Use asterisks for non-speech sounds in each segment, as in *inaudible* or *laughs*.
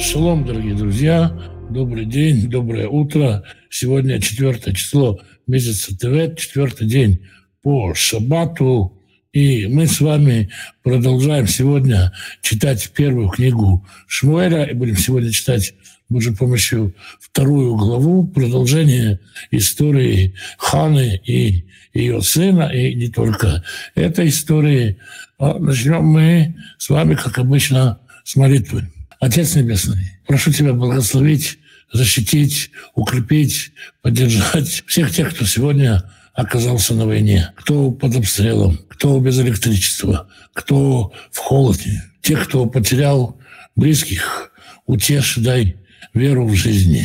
Шалом, дорогие друзья. Добрый день, доброе утро. Сегодня четвертое число месяца ТВ, четвертый день по шабату. И мы с вами продолжаем сегодня читать первую книгу Шмуэля. И будем сегодня читать Божьей помощью вторую главу, продолжение истории Ханы и ее сына, и не только этой истории. А начнем мы с вами, как обычно, с молитвы. Отец Небесный, прошу Тебя благословить, защитить, укрепить, поддержать всех тех, кто сегодня оказался на войне, кто под обстрелом, кто без электричества, кто в холоде, тех, кто потерял близких, утешь, дай веру в жизни.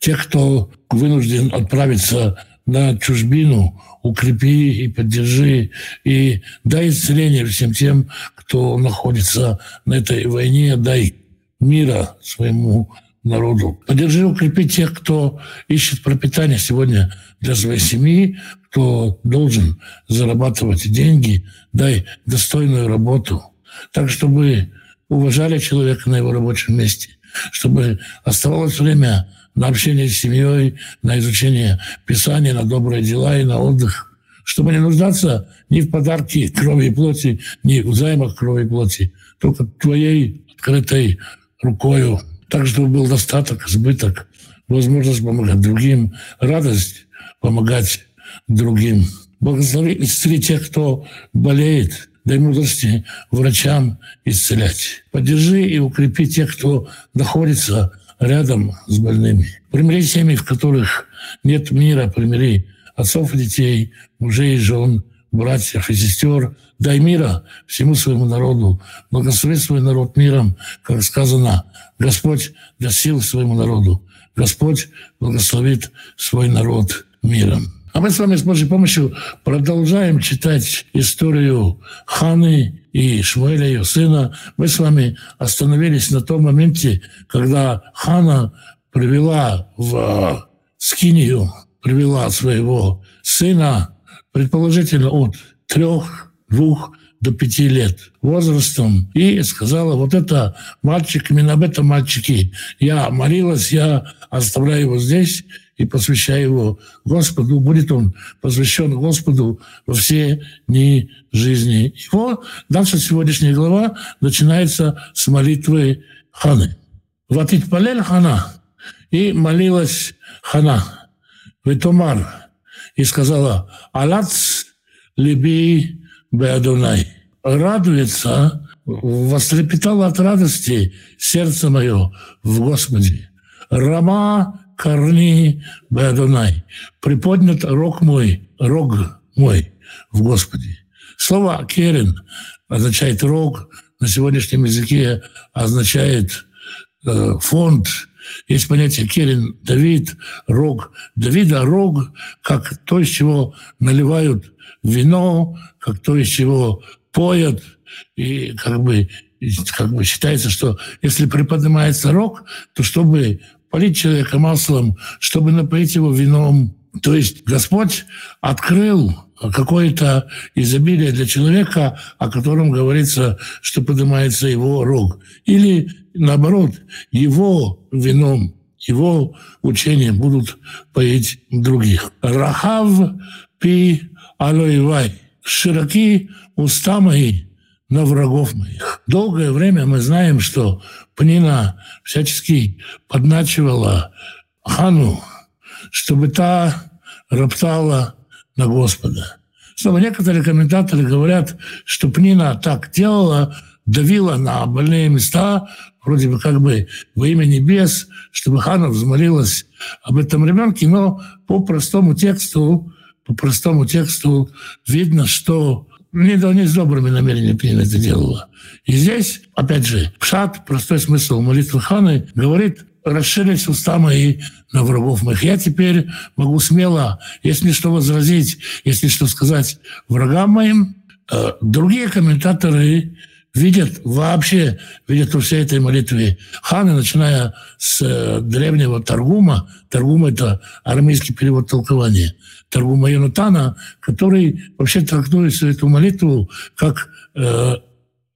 Тех, кто вынужден отправиться на чужбину, укрепи и поддержи, и дай исцеление всем тем, кто находится на этой войне, дай мира своему народу. Поддержи укрепи тех, кто ищет пропитание сегодня для своей семьи, кто должен зарабатывать деньги, дай достойную работу, так, чтобы уважали человека на его рабочем месте, чтобы оставалось время на общение с семьей, на изучение Писания, на добрые дела и на отдых, чтобы не нуждаться ни в подарке крови и плоти, ни в займах крови и плоти, только твоей открытой рукою, так, чтобы был достаток, избыток, возможность помогать другим, радость помогать другим. Благослови исцели тех, кто болеет, дай мудрости врачам исцелять. Поддержи и укрепи тех, кто находится рядом с больными. Примири семьи, в которых нет мира, примири отцов и детей, мужей и жен, братьев и сестер. Дай мира всему своему народу. Благослови свой народ миром, как сказано, Господь даст сил своему народу. Господь благословит свой народ миром. А мы с вами с Божьей помощью продолжаем читать историю Ханы и Шмуэля, ее сына. Мы с вами остановились на том моменте, когда Хана привела в Скинию, привела своего сына, предположительно от трех, двух до пяти лет возрастом и сказала, вот это мальчик, именно об этом мальчике я молилась, я оставляю его здесь и посвящаю его Господу. Будет он посвящен Господу во все дни жизни его. Дальше сегодняшняя глава начинается с молитвы Ханы. «Ватит палель Хана» и молилась Хана. «Ветомар» и сказала «Алац либи Беадунай. Радуется, вострепетало от радости сердце мое в Господе. Рама корни Беадунай. Приподнят рог мой, рог мой в Господе. Слово «керен» означает рог, на сегодняшнем языке означает э, фонд. Есть понятие керен Давид, рог Давида, рог, как то, из чего наливают вино, как то, из чего поят, и как бы, как бы считается, что если приподнимается рог, то чтобы полить человека маслом, чтобы напоить его вином, то есть Господь открыл какое-то изобилие для человека, о котором говорится, что поднимается его рог. Или, наоборот, его вином, его учением будут поить других. Рахав пи алоивай. Широки уста мои на врагов моих. Долгое время мы знаем, что Пнина всячески подначивала хану, чтобы та роптала на Господа. Снова некоторые комментаторы говорят, что Пнина так делала, давила на больные места, вроде бы как бы во имя небес, чтобы Хана взмолилась об этом ребенке, но по простому тексту по простому тексту видно, что не, не с добрыми намерениями Пнина это делала. И здесь, опять же, пшат, простой смысл молитвы Ханы, говорит, расширились уста мои на врагов моих. Я теперь могу смело, если что возразить, если что сказать врагам моим. Э, другие комментаторы видят вообще, видят во всей этой молитве Ханы, начиная с э, древнего Таргума. Таргум – это армейский перевод толкования. Таргума Йонатана, который вообще трактует всю эту молитву как э,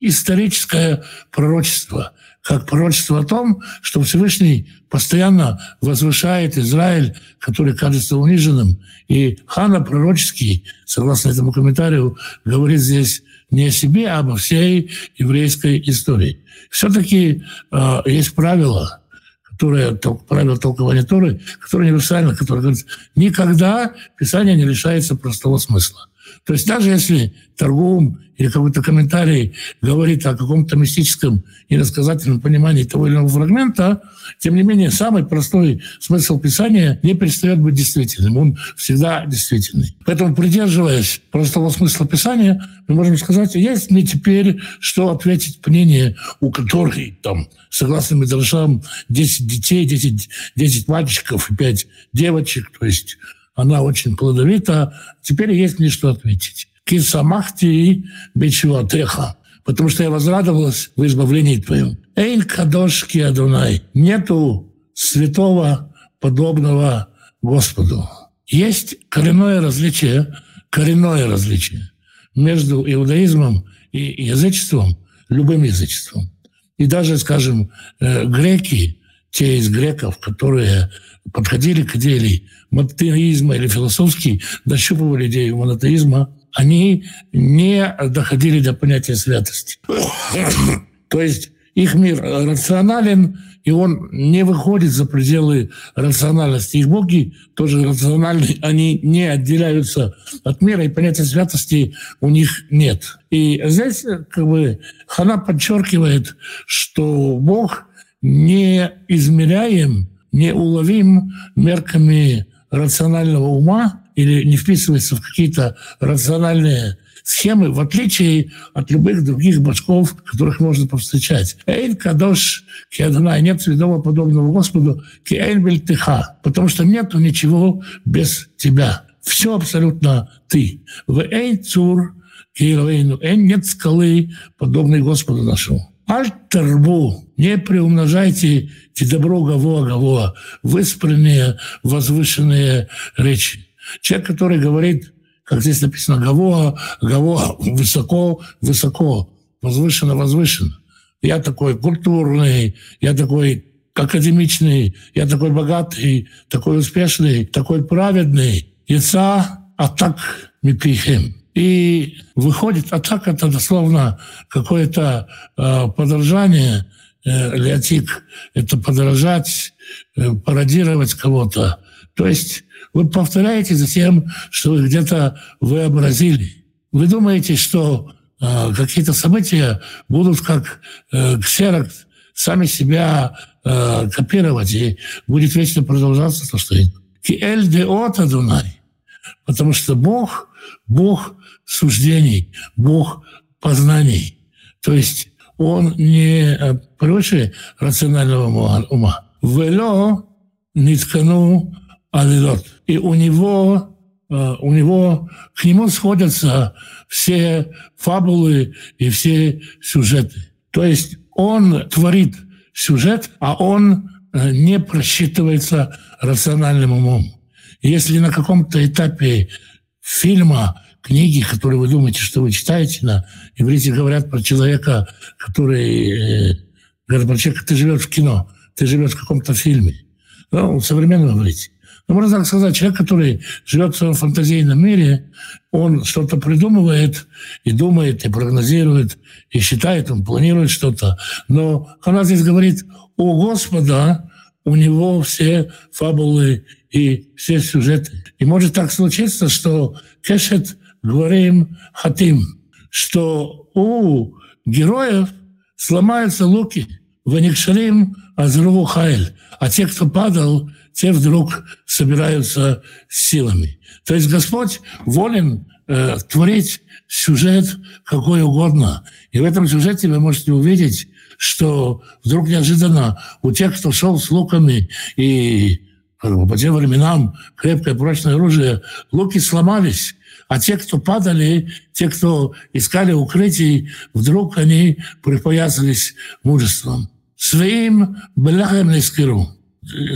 историческое пророчество, как пророчество о том, что Всевышний постоянно возвышает Израиль, который кажется униженным. И Хана пророческий, согласно этому комментарию, говорит здесь не о себе, а обо всей еврейской истории. Все-таки э, есть правило, которое, правило толкования Торы, которое универсально, которое говорит, никогда Писание не лишается простого смысла. То есть даже если торговым или какой-то комментарий говорит о каком-то мистическом и рассказательном понимании того или иного фрагмента, тем не менее, самый простой смысл Писания не перестает быть действительным. Он всегда действительный. Поэтому, придерживаясь простого смысла Писания, мы можем сказать, есть мне теперь что ответить мнение, у которых, там, согласно Медрашам, 10 детей, 10, 10 мальчиков и 5 девочек, то есть она очень плодовита. Теперь есть мне что ответить. Кисамахти бичеватеха. Потому что я возрадовалась в избавлении твоем. Эйн кадошки Адунай. Нету святого, подобного Господу. Есть коренное различие, коренное различие между иудаизмом и язычеством, любым язычеством. И даже, скажем, э, греки, те из греков, которые подходили к идее монотеизма или философски дощупывали идею монотеизма, они не доходили до понятия святости. *coughs* То есть их мир рационален, и он не выходит за пределы рациональности. Их боги тоже рациональны, *laughs* они не отделяются от мира, и понятия святости у них нет. И здесь как бы Хана подчеркивает, что Бог не измеряем неуловим мерками рационального ума или не вписывается в какие-то рациональные схемы, в отличие от любых других башков, которых можно повстречать. Эйн кадош киадна, нет святого подобного Господу, киэйн бельтыха, потому что нету ничего без тебя. Все абсолютно ты. В эйн цур киэлэйну, эйн нет скалы, подобной Господу нашему. Альтербу, не приумножайте те добро гаво гаво, выспренные, возвышенные речи. Человек, который говорит, как здесь написано, гаво, гаво, высоко, высоко, возвышенно, возвышенно. Я такой культурный, я такой академичный, я такой богатый, такой успешный, такой праведный. Яца атак мипихем. И выходит атака, это дословно какое-то э, подражание, э, леотик, это подражать, э, пародировать кого-то. То есть вы повторяете за тем, что вы где-то вообразили. Вы думаете, что э, какие-то события будут как э, ксерокс сами себя копировать, и будет вечно продолжаться то, что Киэль де ота Дунай. Потому что Бог, Бог суждений, Бог познаний. То есть он не э, прочее рационального ума. Вело ниткану алилот. И у него, э, у него к нему сходятся все фабулы и все сюжеты. То есть он творит сюжет, а он э, не просчитывается рациональным умом. Если на каком-то этапе фильма книги, которые вы думаете, что вы читаете на иврите, говорят про человека, который... Э, говорят про человека, ты живешь в кино, ты живешь в каком-то фильме. Ну, в современном иврите. Ну, можно так сказать, человек, который живет в своем фантазийном мире, он что-то придумывает и думает, и прогнозирует, и считает, он планирует что-то. Но она здесь говорит, у Господа у него все фабулы и все сюжеты. И может так случиться, что Кешет говорим хотим, что у героев сломаются луки, ваникшарим азруву хайль, а те, кто падал, те вдруг собираются силами. То есть Господь волен э, творить сюжет какой угодно. И в этом сюжете вы можете увидеть, что вдруг неожиданно у тех, кто шел с луками и по тем временам крепкое прочное оружие, луки сломались, а те, кто падали, те, кто искали укрытий, вдруг они припоясались мужеством. Своим бляхам не скиру.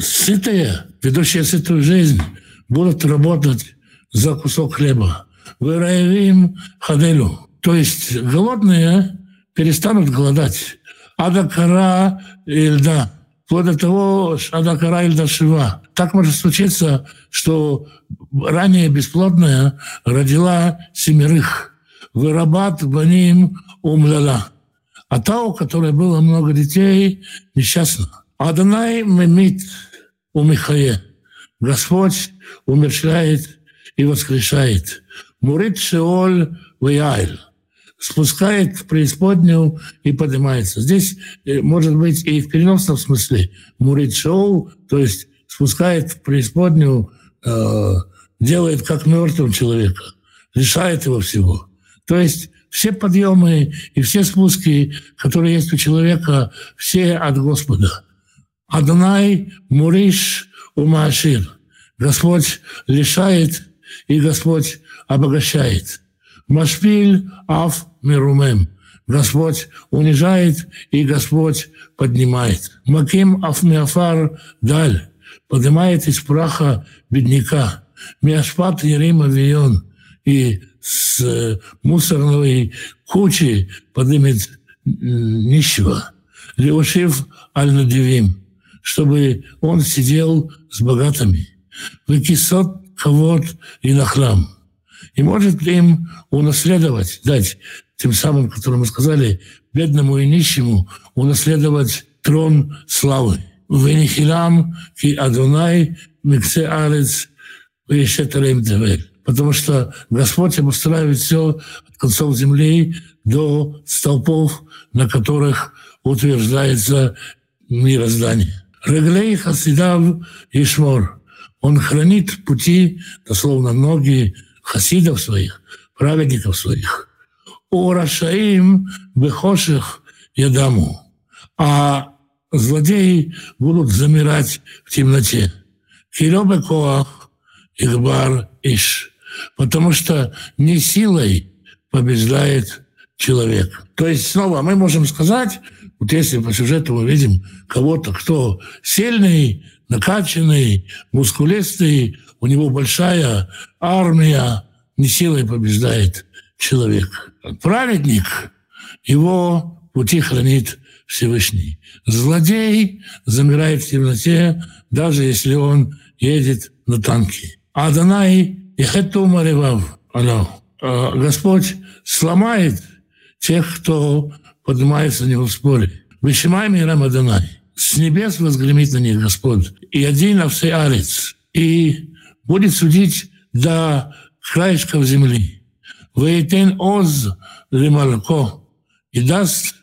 Сытые, ведущие сытую жизнь, будут работать за кусок хлеба. Выраевим хаделю. То есть голодные перестанут голодать. Адакара Ильда. Вплоть до того, Адакара Ильда Шива. Так может случиться, что ранее бесплодная родила семерых. Вырабат баним умляла. А та, у которой было много детей, несчастна. Адонай мемит у Михае. Господь умерщвляет и воскрешает. Мурит Шеоль Ваяйль спускает в преисподнюю и поднимается. Здесь э, может быть и в переносном смысле мурит шоу, то есть спускает в преисподнюю, э, делает как мертвым человека, лишает его всего. То есть все подъемы и все спуски, которые есть у человека, все от Господа. Адонай Муриш Умашир. Господь лишает, и Господь обогащает. Машпиль Аф Мирумем. Господь унижает, и Господь поднимает. Маким Афмиафар Даль поднимает из праха бедняка. Миашпат Ерима Вион и с мусорной кучи поднимет нищего. Леушив Аль-Надивим, чтобы он сидел с богатыми. Выкисот кого и на храм. И может ли им унаследовать, дать тем самым, которым мы сказали, бедному и нищему, унаследовать трон славы. Венихилам ки Адонай миксе арец. Потому что Господь обустраивает все от концов земли до столпов, на которых утверждается мироздание. Реглей хасидав Ишмор. Он хранит пути, дословно ноги хасидов своих, праведников своих. У Рашаим бехоших ядаму. А злодеи будут замирать в темноте. Кирёбе коах ихбар иш. Потому что не силой побеждает человек. То есть снова мы можем сказать, вот если по сюжету мы видим кого-то, кто сильный, накачанный, мускулистый, у него большая армия, не силой побеждает человек. Праведник, его пути хранит Всевышний. Злодей замирает в темноте, даже если он едет на танке. Адонай и хетума ревав. Господь сломает тех, кто поднимается на него в споре. Вышимай мирам Адонай. С небес возгремит на них Господь. И один на всей арец. И будет судить до краешков земли. Вейтен оз лималко и даст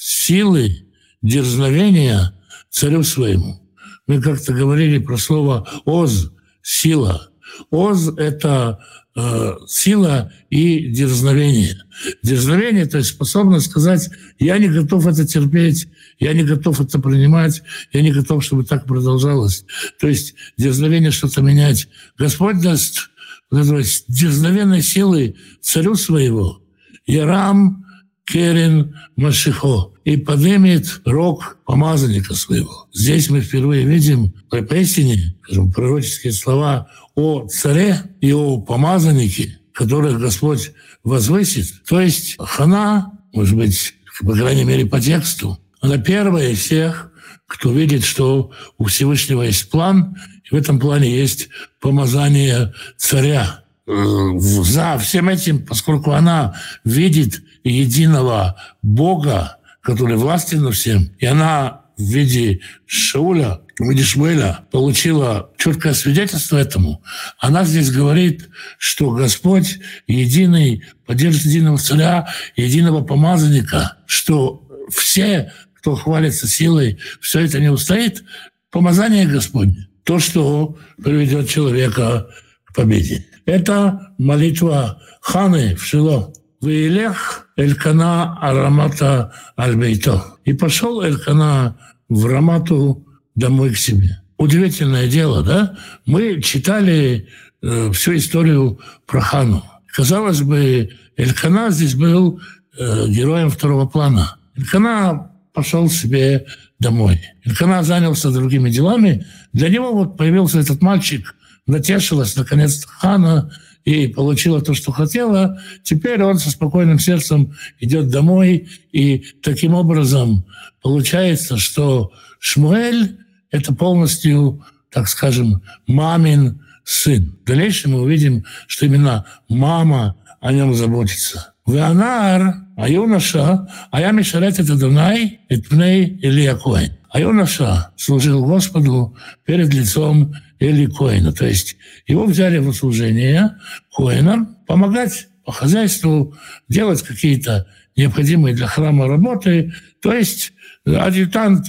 силы, дерзновения царю своему. Мы как-то говорили про слово «оз» — сила. «Оз» — это э, сила и дерзновение. Дерзновение, то есть способность сказать, я не готов это терпеть, я не готов это принимать, я не готов, чтобы так продолжалось. То есть дерзновение что-то менять. Господь даст дерзновенной силы царю своего. Ярам Керен Машихо и поднимет рог помазанника своего. Здесь мы впервые видим поистине, скажем, пророческие слова о царе и о помазаннике, которых Господь возвысит. То есть хана, может быть, по крайней мере, по тексту, она первая из всех, кто видит, что у Всевышнего есть план, и в этом плане есть помазание царя. За всем этим, поскольку она видит единого Бога, который властен над всем, и она в виде Шауля, в виде Шмуэля получила четкое свидетельство этому. Она здесь говорит, что Господь единый, поддержит единого царя, единого помазанника, что все кто хвалится силой, все это не устоит. Помазание Господне. То, что приведет человека к победе. Это молитва Ханы в Шило. Вейлех Элькана Арамата Альбейто. И пошел Элькана в Рамату домой к себе. Удивительное дело, да? Мы читали э, всю историю про Хану. Казалось бы, Элькана здесь был э, героем второго плана. Элькана пошел себе домой. Илкана занялся другими делами. Для него вот появился этот мальчик, натешилась наконец-то хана, и получила то, что хотела, теперь он со спокойным сердцем идет домой. И таким образом получается, что Шмуэль – это полностью, так скажем, мамин сын. В дальнейшем мы увидим, что именно мама о нем заботится. Веанар, а юноша, а я мишарет это Дунай, Этпней или Якуэн. А юноша служил Господу перед лицом Эли Коэна. То есть его взяли в служение Коэном помогать по хозяйству, делать какие-то необходимые для храма работы. То есть адъютант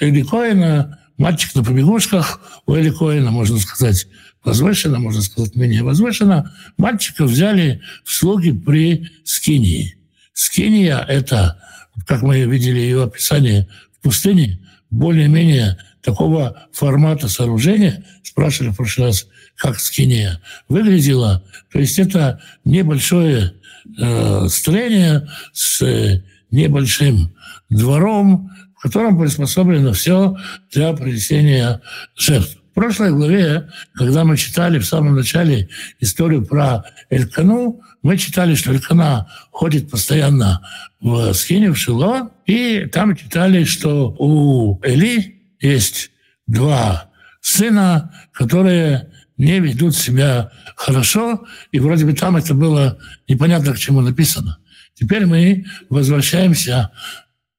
Эли Коэна, мальчик на побегушках у Эли Коэна, можно сказать, возвышенно, можно сказать, менее возвышенно, мальчика взяли в слуги при Скинии. Скиния – это, как мы видели ее описание в пустыне, более-менее такого формата сооружения, спрашивали в прошлый раз, как Скиния выглядела. То есть это небольшое э, строение с э, небольшим двором, в котором приспособлено все для принесения жертв. В прошлой главе, когда мы читали в самом начале историю про Элькану, мы читали, что Элькана ходит постоянно в Схине, в Шило, и там читали, что у Эли есть два сына, которые не ведут себя хорошо, и вроде бы там это было непонятно, к чему написано. Теперь мы возвращаемся,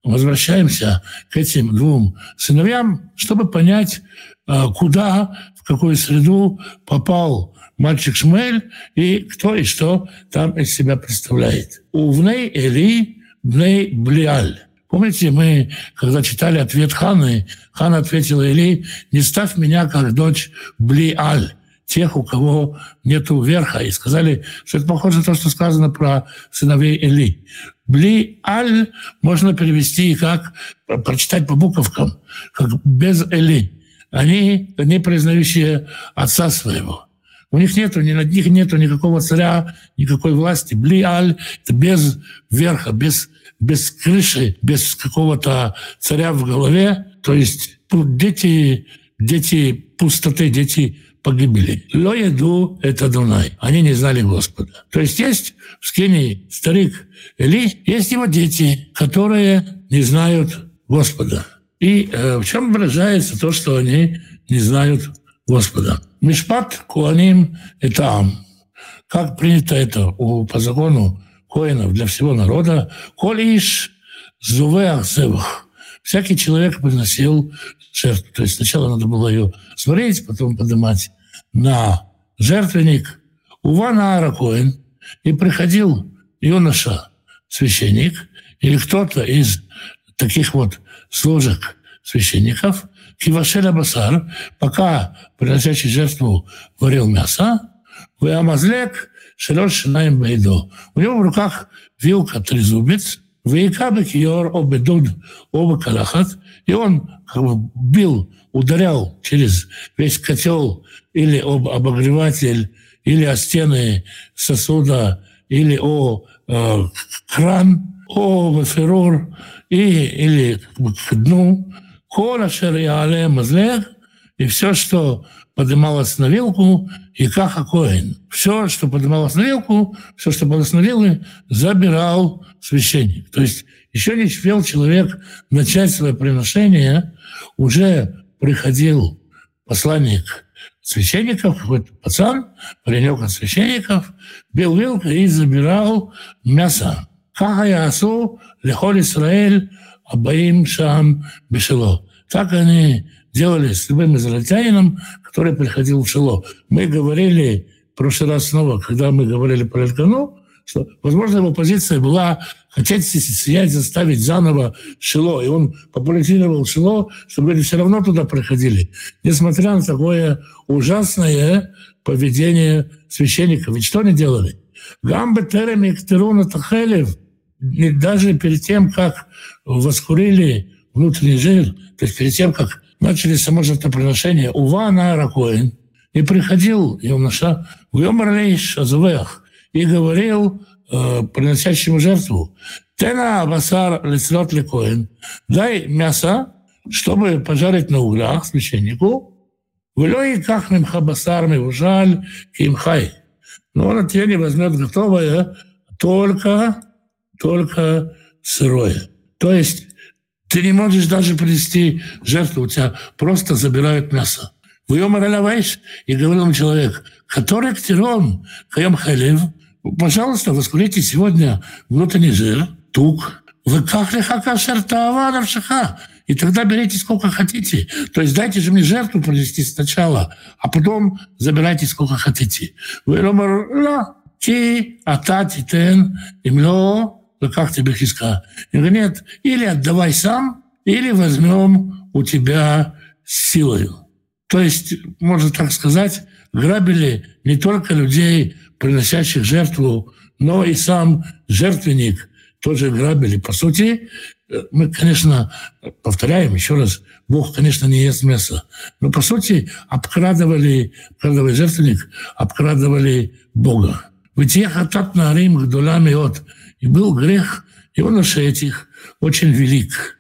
возвращаемся к этим двум сыновьям, чтобы понять, а, куда, в какую среду попал мальчик Шмель и кто и что там из себя представляет. Увней Эли, бней Блиаль. Помните, мы, когда читали ответ Ханы, Хана ответила Эли, не ставь меня как дочь Блиаль, тех, у кого нет верха. И сказали, что это похоже на то, что сказано про сыновей Эли. Бли-аль можно перевести как, прочитать по буковкам, как без Эли они не признающие отца своего. У них нету, ни над них нету никакого царя, никакой власти. Блиаль – это без верха, без, без крыши, без какого-то царя в голове. То есть дети, дети пустоты, дети погибели. Ло еду – это Дунай. Они не знали Господа. То есть есть в Скинии старик Или, есть его дети, которые не знают Господа. И э, в чем выражается то, что они не знают Господа? Мишпат Куаним – это Ам. Как принято это у, по закону коинов для всего народа? Колиш зуве ахзевах. Всякий человек приносил жертву. То есть сначала надо было ее сварить, потом поднимать на жертвенник. Увана Ара Коин. И приходил юноша, священник, или кто-то из таких вот служек священников, Кивашеля Басар, пока приносящий жертву варил мясо, Веамазлек Шелош Шинаем Бейдо. У него в руках вилка трезубец, Вейкабек Йор Обедуд Оба Калахат, и он как бы бил, ударял через весь котел или об обогреватель, или о стены сосуда, или о э, кран, о ваферур, и, или как бы к дну, кола шариале мазлех, и все, что поднималось на вилку и как окоин Все, что поднималось на вилку, все, что было на вилку, забирал священник. То есть еще не успел человек начать свое приношение, уже приходил посланник священников, какой-то пацан, паренек от священников, бил вилку и забирал мясо. Как я осу, лихоль Исраэль, обоим шам бешело. Так они делали с любым израильтянином, который приходил в Шило. Мы говорили в прошлый раз снова, когда мы говорили про Элькану, что, возможно, его позиция была хотеть сиять, заставить заново Шило. И он популяризировал Шило, чтобы люди все равно туда приходили. Несмотря на такое ужасное поведение священников. Ведь что они делали? Гамбе тереми ктеруна тахелев – даже перед тем, как воскурили внутренний жир, то есть перед тем, как начали само жертвоприношение, Ува на Аракоин, и приходил юноша в Йомарлейш Азувех и говорил э, приносящему жертву, «Тена басар лицлот лекоин, дай мясо, чтобы пожарить на углях священнику, в как мимха басар мивужаль кимхай». но он от тебя не возьмет готовое, только, только сырое. То есть ты не можешь даже принести жертву, у тебя просто забирают мясо. В Ралавайш, и говорил человек, который ктерон, каем халев, пожалуйста, воскурите сегодня внутренний жир, тук, вы как лиха шартава шаха. И тогда берите сколько хотите. То есть дайте же мне жертву принести сначала, а потом забирайте сколько хотите. Вы ки, атати имло, как тебе хиска. Я говорю, нет, или отдавай сам, или возьмем у тебя силою. То есть, можно так сказать, грабили не только людей, приносящих жертву, но и сам жертвенник тоже грабили. По сути, мы, конечно, повторяем еще раз, Бог, конечно, не ест мясо. Но, по сути, обкрадывали, обкрадывали жертвенник, обкрадывали Бога. Ведь я хатат на Рим гдулями от и был грех юношей этих очень велик.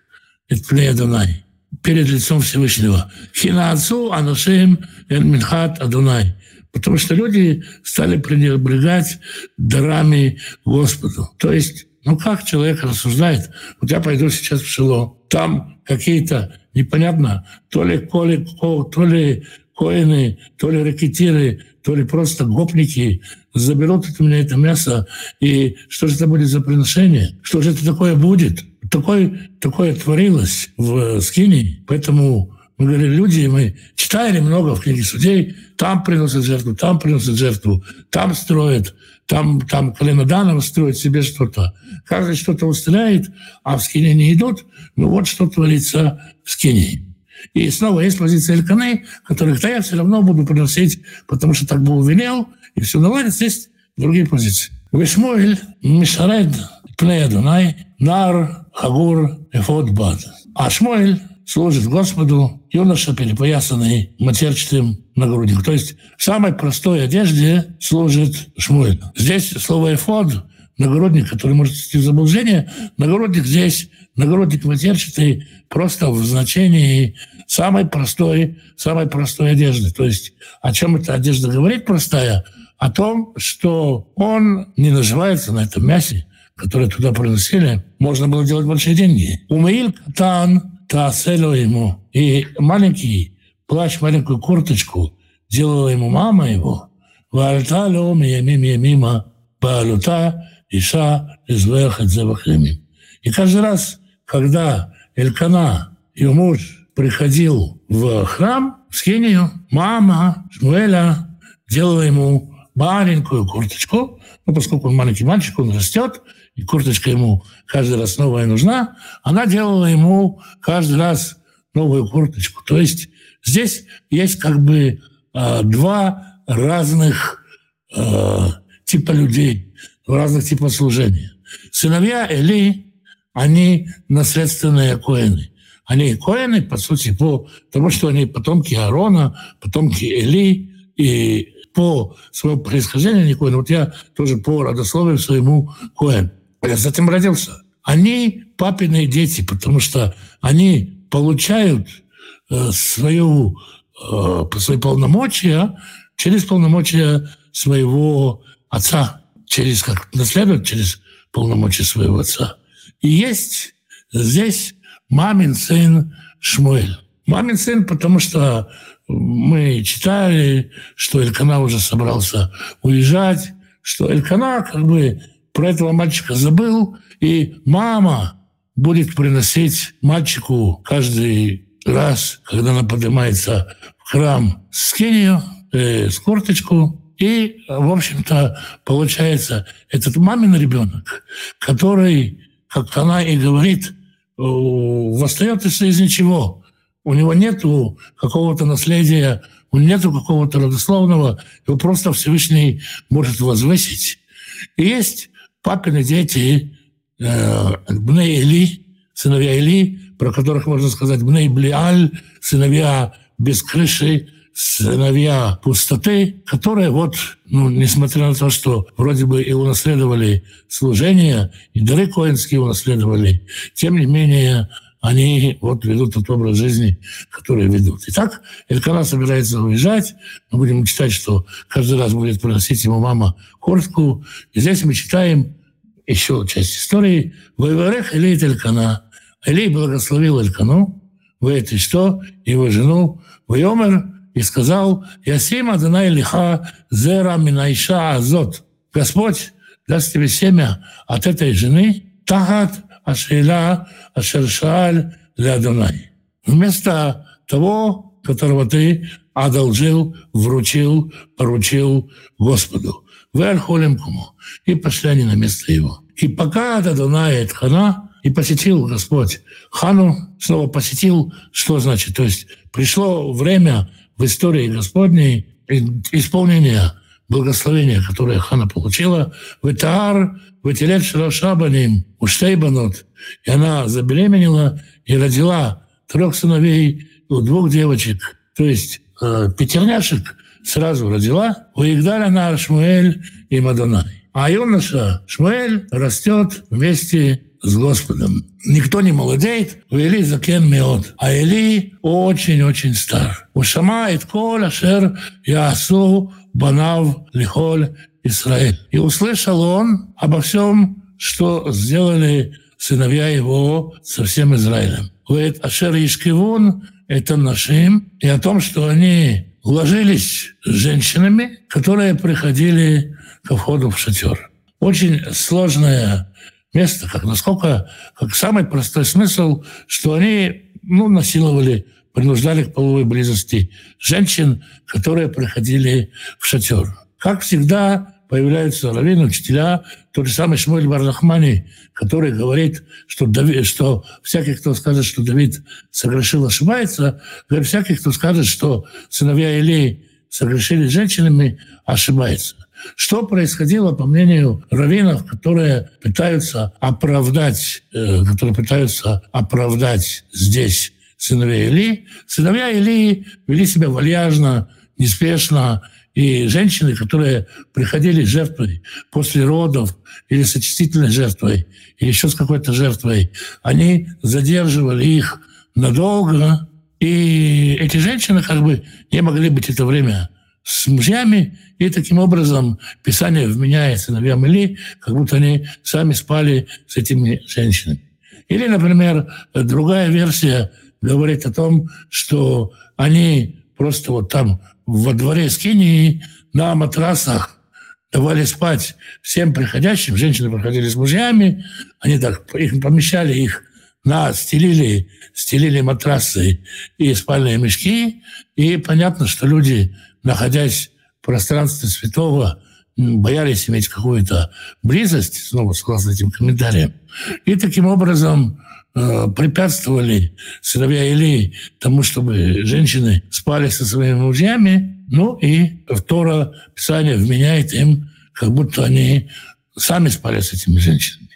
Это Пней Адонай. Перед лицом Всевышнего. Хина отцу, анушим, минхат Адонай. Потому что люди стали пренебрегать дарами Господу. То есть, ну как человек рассуждает? Вот я пойду сейчас в село, там какие-то непонятно, то ли коли, то ли коины, то ли ракетиры, то ли просто гопники заберут от меня это мясо, и что же это будет за приношение? Что же это такое будет? Такое, такое творилось в Скине, поэтому мы говорили, люди, мы читали много в книге судей, там приносят жертву, там приносят жертву, там строят, там, там колено Данова строит себе что-то. Каждый что-то устраивает, а в Скине не идут. Ну вот что творится в Скине. И снова есть позиция Эльканы, которых да я все равно буду приносить, потому что так Бог велел, и все наладится. Есть другие позиции. Вишмуэль Мишаред Пней Адонай Нар Хагур Эфот Бад. А Шмуэль служит Господу юноша, перепоясанный матерчатым нагрудником. То есть в самой простой одежде служит Шмуэль. Здесь слово «эфод» нагрудник, который может вести в заблуждение. Нагрудник здесь, нагрудник матерчатый, просто в значении самой простой, самой простой одежды. То есть о чем эта одежда говорит простая? О том, что он не наживается на этом мясе, которое туда приносили. Можно было делать большие деньги. Умеил катан тасело ему. И маленький плащ, маленькую курточку делала ему мама его. Вальта ло миямим ямима баалута иша извехат завахими. И каждый раз, когда Элькана, ее муж, приходил в храм, в Скинию, мама Шмуэля делала ему маленькую курточку, ну, поскольку он маленький мальчик, он растет, и курточка ему каждый раз новая нужна, она делала ему каждый раз новую курточку. То есть здесь есть как бы э, два разных э, типа людей, разных типа служения. Сыновья Эли, они наследственные коины. Они коины, по сути, по тому, что они потомки Аарона, потомки Эли, и по своему происхождению они коины. Вот я тоже по родословию своему коин. Я этим родился. Они папиные дети, потому что они получают э, свою, э, свои полномочия через полномочия своего отца, через как наследуют через полномочия своего отца. И есть здесь мамин сын Шмуэль. Мамин сын, потому что мы читали, что Элькана уже собрался уезжать, что Элькана как бы про этого мальчика забыл, и мама будет приносить мальчику каждый раз, когда она поднимается в храм с кинью, э, с курточку, и, в общем-то, получается, этот мамин ребенок, который, как она и говорит, восстается из ничего. У него нет какого-то наследия, у него нет какого-то родословного, его просто Всевышний может возвысить. И есть папины дети, э, Бней Или, сыновья Или, про которых можно сказать Бней Блиаль, сыновья без крыши, сыновья пустоты, которые вот, ну, несмотря на то, что вроде бы и унаследовали служение, и дары коинские унаследовали, тем не менее они вот ведут тот образ жизни, который ведут. Итак, Элькана собирается уезжать. Мы будем читать, что каждый раз будет приносить ему мама куртку. И здесь мы читаем еще часть истории. «Вайварех Илей Элькана». Илей благословил Элькану, вы это что? Его жену. Вайомер и сказал, «Ясим Адонай лиха зера минайша азот». Господь даст тебе семя от этой жены, тахат ашейла ашершаль лядонай. Вместо того, которого ты одолжил, вручил, поручил Господу. Верхолем кому. И пошли они на место его. И пока Адонай хана, и посетил Господь хану, снова посетил, что значит? То есть пришло время в истории Господней исполнения благословения, которое хана получила, в Итаар, в Итилет Шабаним, у Штейбанот, и она забеременела и родила трех сыновей, у двух девочек, то есть э, пятерняшек сразу родила, у Игдаля Шмуэль и Мадонай. А юноша Шмуэль растет вместе с Господом. Никто не молодеет, у Или закен меот, а Или очень-очень стар. У Шамает кол ашер ясу банав лихоль Израиль. И услышал он обо всем, что сделали сыновья его со всем Израилем. Говорит, Ашер Ишкивун – это нашим, и о том, что они ложились с женщинами, которые приходили ко входу в шатер. Очень сложная место, как насколько, как самый простой смысл, что они ну, насиловали, принуждали к половой близости женщин, которые приходили в шатер. Как всегда, появляются раввины, учителя, тот же самый Шмуэль Барлахмани, который говорит, что, Давид, что всякий, кто скажет, что Давид согрешил, ошибается, говорит, всякий, кто скажет, что сыновья Илей согрешили женщинами, ошибается. Что происходило, по мнению раввинов, которые пытаются оправдать, э, которые пытаются оправдать здесь сыновья Или? Сыновья Или вели себя вальяжно, неспешно, и женщины, которые приходили жертвой после родов или с очистительной жертвой, или еще с какой-то жертвой, они задерживали их надолго, и эти женщины как бы не могли быть это время с мужьями, и таким образом Писание вменяет сыновьям Или, как будто они сами спали с этими женщинами. Или, например, другая версия говорит о том, что они просто вот там во дворе Скинии на матрасах давали спать всем приходящим. Женщины приходили с мужьями, они так их помещали их на стелили, стелили матрасы и спальные мешки. И понятно, что люди находясь в пространстве святого, боялись иметь какую-то близость, снова согласно этим комментариям, и таким образом э, препятствовали сыновья Или тому, чтобы женщины спали со своими мужьями, ну и Тора Писание вменяет им, как будто они сами спали с этими женщинами.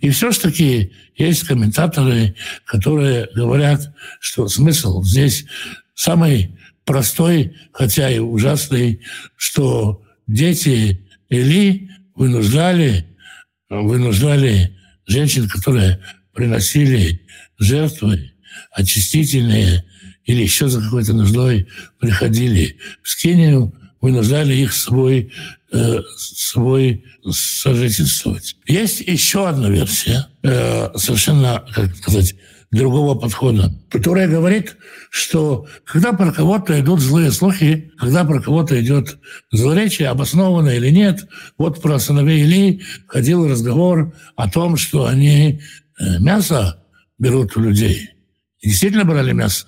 И все-таки есть комментаторы, которые говорят, что смысл здесь самый простой, хотя и ужасный, что дети Или вынуждали, вынуждали женщин, которые приносили жертвы очистительные или еще за какой-то нуждой приходили в Скинию, вынуждали их свой, э, свой сожительствовать. Есть еще одна версия, э, совершенно, как сказать, другого подхода, которая говорит, что когда про кого-то идут злые слухи, когда про кого-то идет злоречие, обоснованно или нет, вот про сыновей Или ходил разговор о том, что они э, мясо берут у людей. И действительно брали мясо.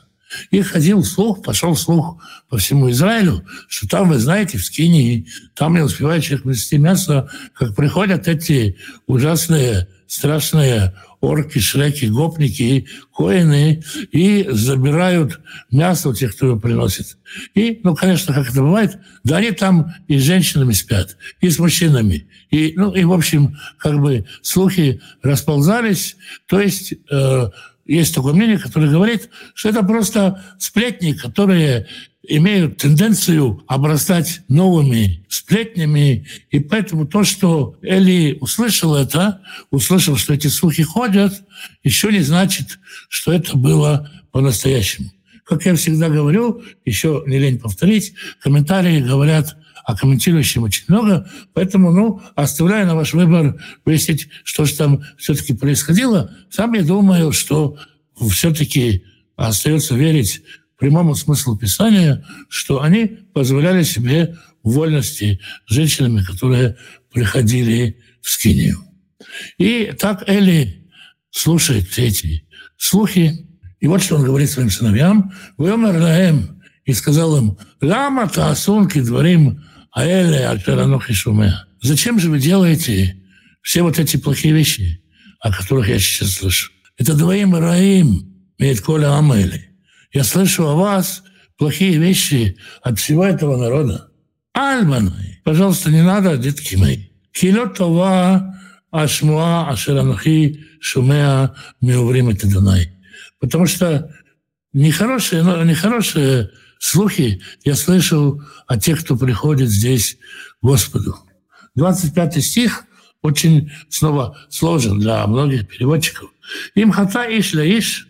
И ходил слух, пошел слух по всему Израилю, что там, вы знаете, в Скинии, там не человек вести мясо, как приходят эти ужасные, страшные орки, шреки, гопники и коины, и забирают мясо у тех, кто его приносит. И, ну, конечно, как это бывает, да они там и с женщинами спят, и с мужчинами. И, ну, и в общем, как бы слухи расползались, то есть э, есть такое мнение, которое говорит, что это просто сплетни, которые имеют тенденцию обрастать новыми сплетнями. И поэтому то, что Эли услышал это, услышал, что эти слухи ходят, еще не значит, что это было по-настоящему. Как я всегда говорю, еще не лень повторить, комментарии говорят а комментирующим очень много, поэтому, ну, оставляю на ваш выбор выяснить, что же там все-таки происходило. Сам я думаю, что все-таки остается верить прямому смыслу Писания, что они позволяли себе вольности женщинами, которые приходили в Скинию. И так Эли слушает все эти слухи, и вот что он говорит своим сыновьям. «Вымер лаэм» и сказал им, «Лама таасунки дворим аэле альтеранохи шумеа». Зачем же вы делаете все вот эти плохие вещи, о которых я сейчас слышу? Это двоим раим, имеет коля амели. Я слышу о вас плохие вещи от всего этого народа. Альманы, пожалуйста, не надо, детки мои. Килот това ашмуа ашеранухи шумеа меуврим это Дунай. Потому что нехорошие, нехорошие слухи я слышу о тех, кто приходит здесь Господу. 25 стих очень снова сложен для многих переводчиков. Им хата иш ля иш,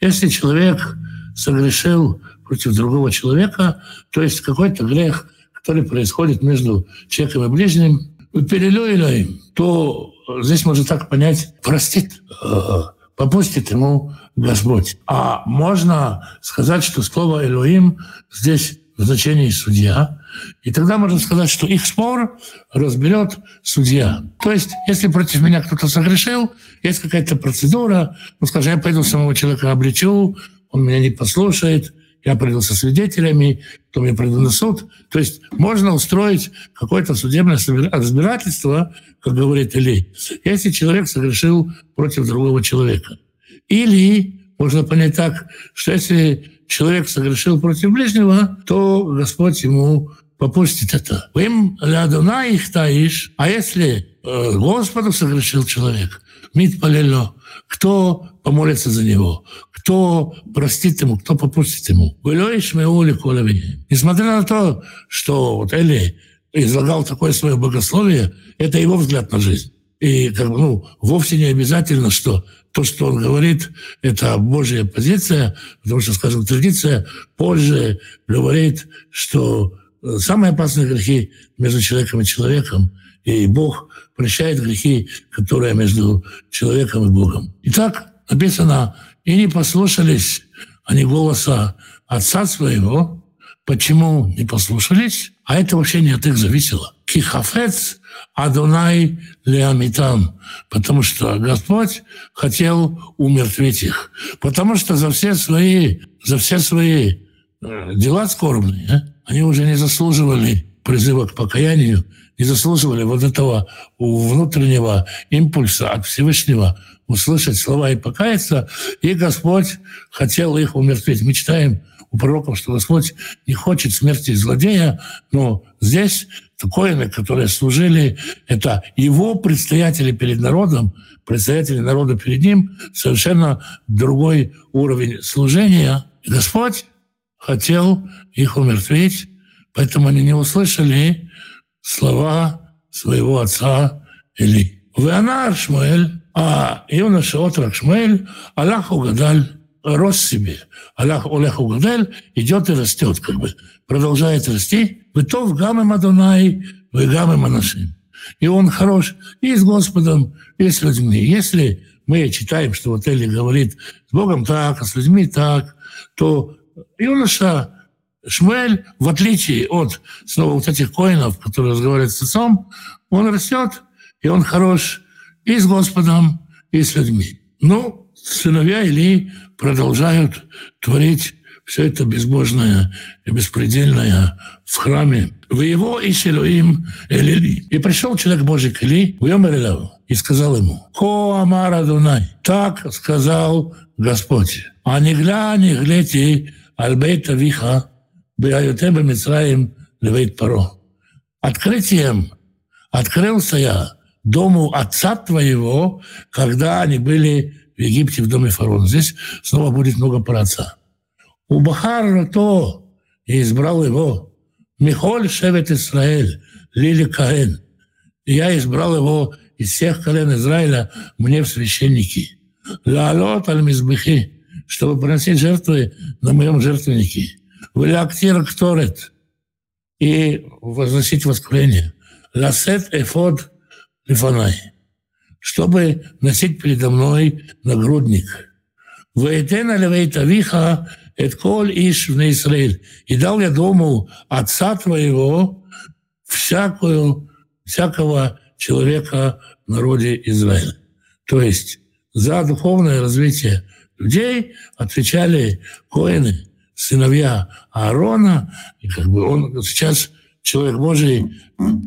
если человек согрешил против другого человека, то есть какой-то грех, который происходит между человеком и ближним, перелюили им, то здесь можно так понять, простит, э, попустит ему Господь. А можно сказать, что слово «Элоим» здесь в значении «судья», и тогда можно сказать, что их спор разберет судья. То есть, если против меня кто-то согрешил, есть какая-то процедура, ну, скажем, я пойду самого человека обличу, он меня не послушает, я приду со свидетелями, потом я приду на суд. То есть можно устроить какое-то судебное разбирательство, как говорит Или, если человек совершил против другого человека. Или можно понять так, что если человек согрешил против ближнего, то Господь ему попустит это. Им лядуна их таишь, а если э, Господу согрешил человек, мит полело, кто помолится за него, кто простит ему, кто попустит ему. Несмотря на то, что вот Эли излагал такое свое богословие, это его взгляд на жизнь. И как ну, вовсе не обязательно, что то, что он говорит, это Божья позиция, потому что, скажем, традиция позже говорит, что э, самые опасные грехи между человеком и человеком, и Бог прощает грехи, которые между человеком и Богом. Итак, написано, и не послушались они голоса отца своего. Почему не послушались? А это вообще не от их зависело. Кихафец Адонай Леамитам, потому что Господь хотел умертвить их, потому что за все свои, за все свои э, дела скорбные а, они уже не заслуживали призыва к покаянию, не заслуживали вот этого внутреннего импульса от Всевышнего услышать слова и покаяться, и Господь хотел их умертвить. Мы читаем у пророков, что Господь не хочет смерти злодея, но здесь коины, которые служили, это его предстоятели перед народом, предстоятели народа перед ним, совершенно другой уровень служения. И Господь хотел их умертвить, поэтому они не услышали слова своего отца Или. Веанар Шмуэль, а юноша отрок Шмуэль, Аллах угадал рос себе. Аллах Олех Угадаль идет и растет, как бы продолжает расти. Вы то в гамме Мадонай, вы гамме Манашим. И он хорош и с Господом, и с людьми. Если мы читаем, что вот Эли говорит с Богом так, а с людьми так, то юноша Шмель, в отличие от снова вот этих коинов, которые разговаривают с отцом, он растет, и он хорош и с Господом, и с людьми. Ну, сыновья Или продолжают творить все это безбожное и беспредельное в храме. В его и Ишелуим Элили. И пришел человек Божий к Или, в и сказал ему, «Хо Амара Дунай». Так сказал Господь. «А не гля, не глядите, альбейта виха, беаютеба Мицраим לבית פרעה». Открытием открылся я дому отца твоего, когда они были в Египте в доме фараона. Здесь снова будет много про отца. ובחר אותו и избрал его. מכל שבטי ישראל, לי לכהן. Я избрал его из всех колен Израиля мне в священники. לעלות על чтобы приносить жертвы на моем жертвеннике. Валиактир кторет и возносить воскурение. Ласет эфод лифанай, чтобы носить передо мной нагрудник. Вейтена левейта виха эт коль иш в Израиль. И дал я дому отца твоего всякую, всякого человека в народе Израиля. То есть за духовное развитие людей отвечали коины, сыновья Аарона. И как бы он сейчас, человек Божий,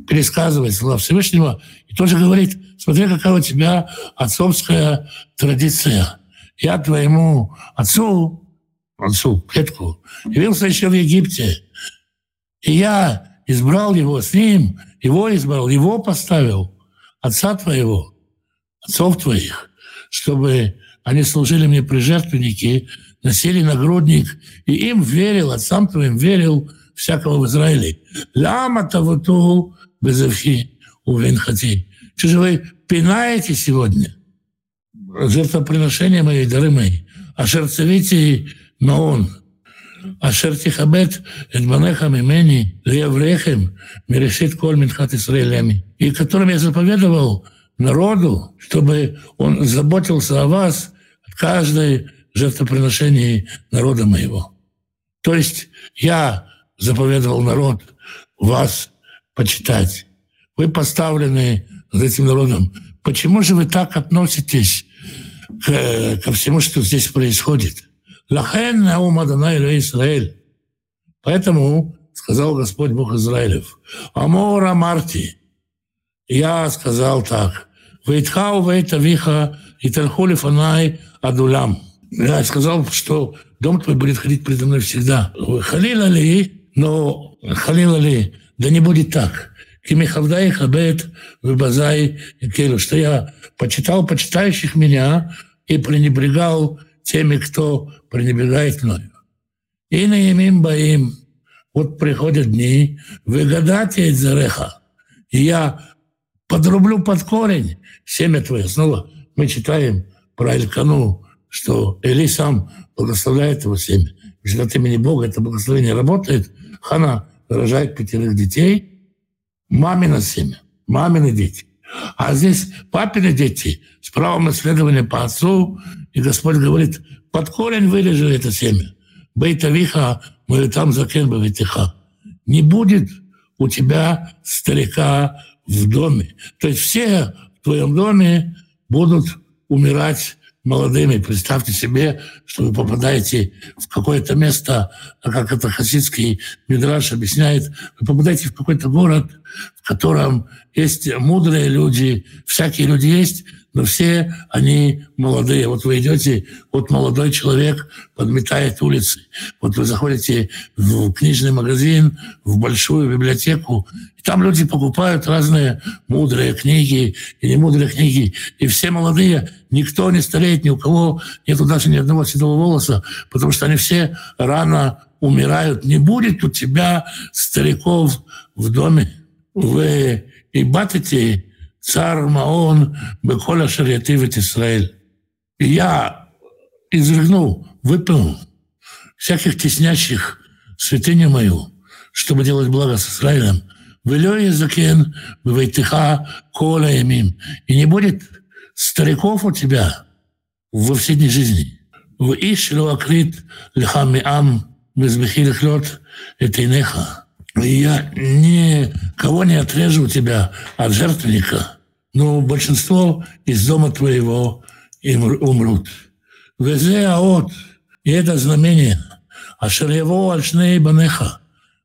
пересказывает слова Всевышнего и тоже говорит, смотри, какая у тебя отцовская традиция. Я твоему отцу, отцу, предку, явился еще в Египте. И я избрал его с ним, его избрал, его поставил, отца твоего, отцов твоих, чтобы они служили мне при жертвеннике, носили нагрудник, и им верил, отцам твоим верил всякого в Израиле. Лама тавуту безевхи увенхати. Что же вы пинаете сегодня? Жертвоприношения мои, дары мои. А сердцевите он. אשר תכבד את בניך ממני ליבריכם מראשית כל מנחת ישראל ימי. И которым я заповедовал народу, чтобы он заботился о вас от каждой жертвоприношении народа моего. То есть я заповедовал народ вас почитать. Вы поставлены за этим народом. Почему же вы так относитесь к, ко всему, что здесь происходит? Лахен наум Адонай Израиль. Поэтому сказал Господь Бог Израилев, Амора Марти, я сказал так, Вейтхау вейта виха и тархули фанай адулям. Я сказал, что дом твой будет ходить предо мной всегда. Халила ли, но халила ли, да не будет так. Кимихавдай хабет выбазай келю, что я почитал почитающих меня и пренебрегал теми, кто пренебрегает мною. И на имим боим, вот приходят дни, выгадайте зареха, и я подрублю под корень семя твое. Снова мы читаем про Элькану, что Эли сам благословляет его семя. Если от имени Бога это благословение работает, Хана рожает пятерых детей, мамина семя, мамины дети. А здесь папины дети с правом наследования по отцу, и Господь говорит, под корень вырежи это семя. Бейтавиха, мы там закен бавитиха. Не будет у тебя старика в доме. То есть все в твоем доме будут умирать молодыми. Представьте себе, что вы попадаете в какое-то место, а как это хасидский Мидраш объясняет, вы попадаете в какой-то город, в котором есть мудрые люди, всякие люди есть, но все они молодые. Вот вы идете, вот молодой человек подметает улицы. Вот вы заходите в книжный магазин, в большую библиотеку, и там люди покупают разные мудрые книги и не мудрые книги. И все молодые, никто не стареет, ни у кого нету даже ни одного седого волоса, потому что они все рано умирают. Не будет у тебя стариков в доме. Вы и батите царь Маон Беколя Шариативит Израиль. И я изрыгнул, выпил всяких теснящих святыню мою, чтобы делать благо с Израилем. Велё закен бывайтыха кола имим. И не будет стариков у тебя во всей дни жизни. В ишлю акрит лихами ам безбехи лихлет это инеха я никого не отрежу тебя от жертвенника, но большинство из дома твоего умрут. Везе аот, и это знамение, ашер его альшней банеха,